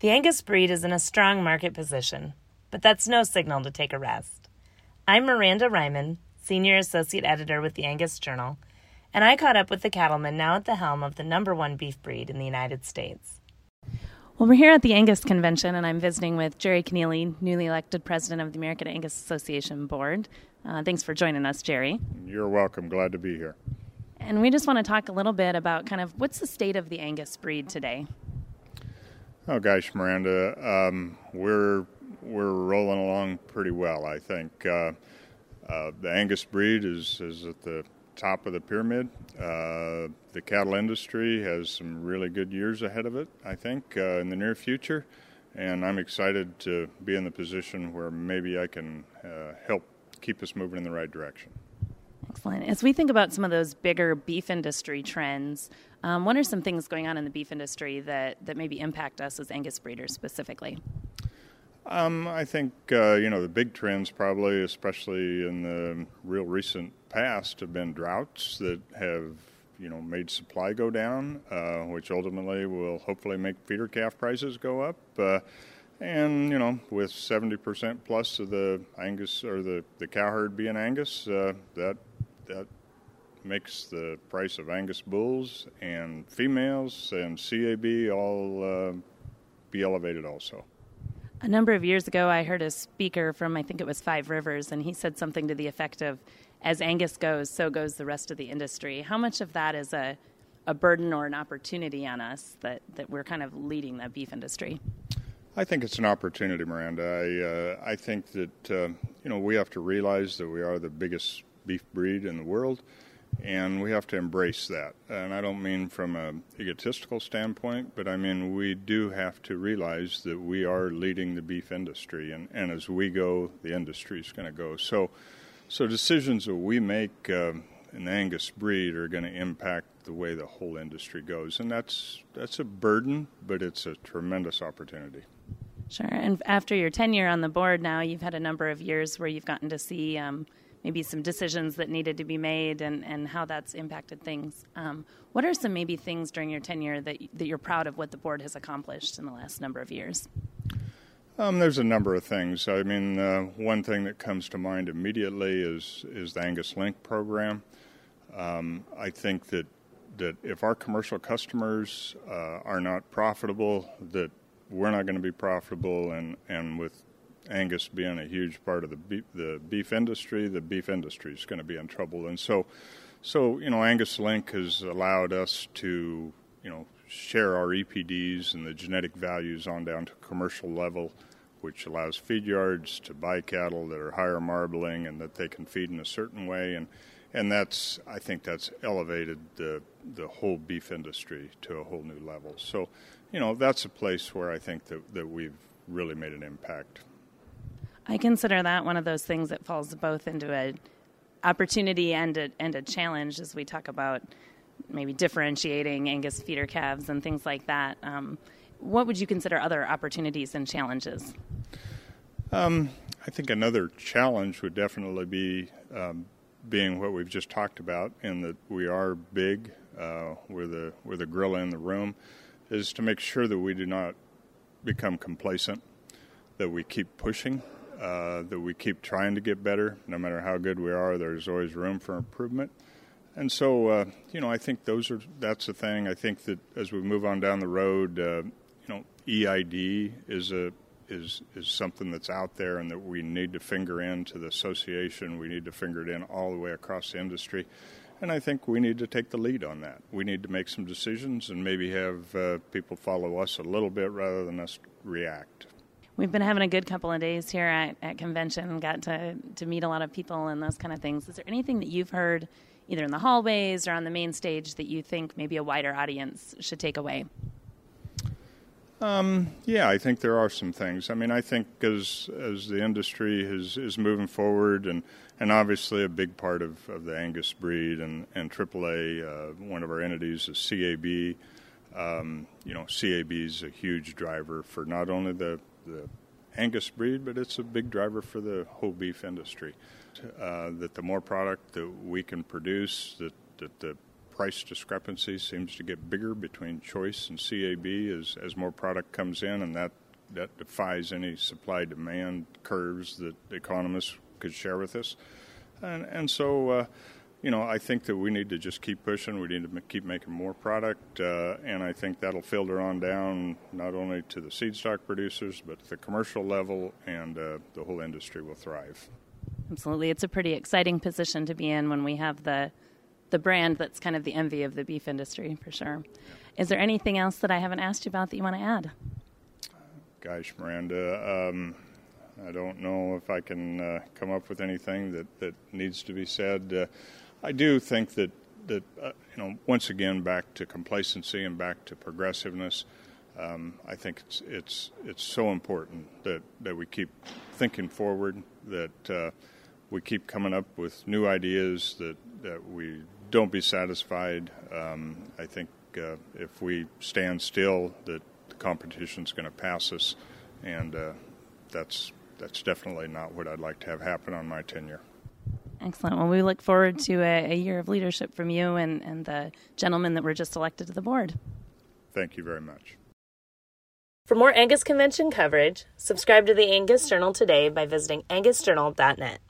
The Angus breed is in a strong market position, but that's no signal to take a rest. I'm Miranda Reiman, Senior Associate Editor with the Angus Journal, and I caught up with the cattleman now at the helm of the number one beef breed in the United States. Well, we're here at the Angus Convention, and I'm visiting with Jerry Connealy, newly elected president of the American Angus Association Board. Uh, thanks for joining us, Jerry. You're welcome. Glad to be here. And we just want to talk a little bit about kind of what's the state of the Angus breed today. Oh gosh, Miranda, um, we're we're rolling along pretty well. I think uh, uh, the Angus breed is is at the top of the pyramid. Uh, the cattle industry has some really good years ahead of it. I think uh, in the near future, and I'm excited to be in the position where maybe I can uh, help keep us moving in the right direction. Excellent. As we think about some of those bigger beef industry trends, um, what are some things going on in the beef industry that, that maybe impact us as Angus breeders specifically? Um, I think uh, you know the big trends, probably, especially in the real recent past, have been droughts that have you know made supply go down, uh, which ultimately will hopefully make feeder calf prices go up. Uh, and you know, with 70% plus of the Angus or the, the cow herd being Angus, uh, that that makes the price of Angus bulls and females and CAB all uh, be elevated also. A number of years ago, I heard a speaker from, I think it was Five Rivers, and he said something to the effect of, as Angus goes, so goes the rest of the industry. How much of that is a, a burden or an opportunity on us that, that we're kind of leading the beef industry? I think it's an opportunity, Miranda. I, uh, I think that, uh, you know, we have to realize that we are the biggest beef breed in the world, and we have to embrace that. And I don't mean from an egotistical standpoint, but I mean we do have to realize that we are leading the beef industry, and, and as we go, the industry is going to go. So, so decisions that we make uh, in the Angus breed are going to impact the way the whole industry goes, and that's that's a burden, but it's a tremendous opportunity. Sure. And after your tenure on the board now, you've had a number of years where you've gotten to see um, maybe some decisions that needed to be made and, and how that's impacted things. Um, what are some maybe things during your tenure that, that you're proud of what the board has accomplished in the last number of years? Um, there's a number of things. I mean, uh, one thing that comes to mind immediately is is the Angus Link program. Um, I think that that if our commercial customers uh, are not profitable, that we're not going to be profitable, and and with Angus being a huge part of the beef, the beef industry, the beef industry is going to be in trouble. And so, so you know, Angus Link has allowed us to, you know, share our EPDs and the genetic values on down to commercial level, which allows feed yards to buy cattle that are higher marbling and that they can feed in a certain way. And and that's I think that's elevated the the whole beef industry to a whole new level. So, you know, that's a place where I think that, that we've really made an impact. I consider that one of those things that falls both into a opportunity and a, and a challenge as we talk about maybe differentiating Angus feeder calves and things like that. Um, what would you consider other opportunities and challenges? Um, I think another challenge would definitely be um, being what we've just talked about, in that we are big, uh, we're we're the gorilla in the room, is to make sure that we do not become complacent, that we keep pushing, uh, that we keep trying to get better. No matter how good we are, there's always room for improvement. And so, uh, you know, I think those are that's the thing. I think that as we move on down the road, uh, you know, EID is a is is something that's out there, and that we need to finger into the association. We need to finger it in all the way across the industry. And I think we need to take the lead on that. We need to make some decisions and maybe have uh, people follow us a little bit rather than us react we've been having a good couple of days here at, at convention got to, to meet a lot of people and those kind of things is there anything that you've heard either in the hallways or on the main stage that you think maybe a wider audience should take away um, yeah, I think there are some things. I mean, I think as as the industry is is moving forward, and and obviously a big part of, of the Angus breed and and AAA, uh, one of our entities is CAB. Um, you know, CAB is a huge driver for not only the the Angus breed, but it's a big driver for the whole beef industry. Uh, that the more product that we can produce, that, that the price discrepancy seems to get bigger between choice and CAB as, as more product comes in, and that, that defies any supply demand curves that economists could share with us. And, and so, uh, you know, I think that we need to just keep pushing. We need to keep making more product, uh, and I think that'll filter on down not only to the seed stock producers, but the commercial level, and uh, the whole industry will thrive. Absolutely, it's a pretty exciting position to be in when we have the the brand that's kind of the envy of the beef industry for sure. Is there anything else that I haven't asked you about that you want to add? Gosh, Miranda. Um, I don't know if I can uh, come up with anything that, that needs to be said. I do think that that uh, you know once again back to complacency and back to progressiveness. Um, I think it's it's it's so important that, that we keep thinking forward, that uh, we keep coming up with new ideas, that that we don't be satisfied. Um, I think uh, if we stand still, that the competition's going to pass us, and uh, that's that's definitely not what I'd like to have happen on my tenure. Excellent. Well, we look forward to a, a, year of leadership from you and, and the gentlemen that were just elected to the board. Thank you very much. For more Angus Convention coverage, subscribe to the Angus Journal today by visiting angusjournal.net.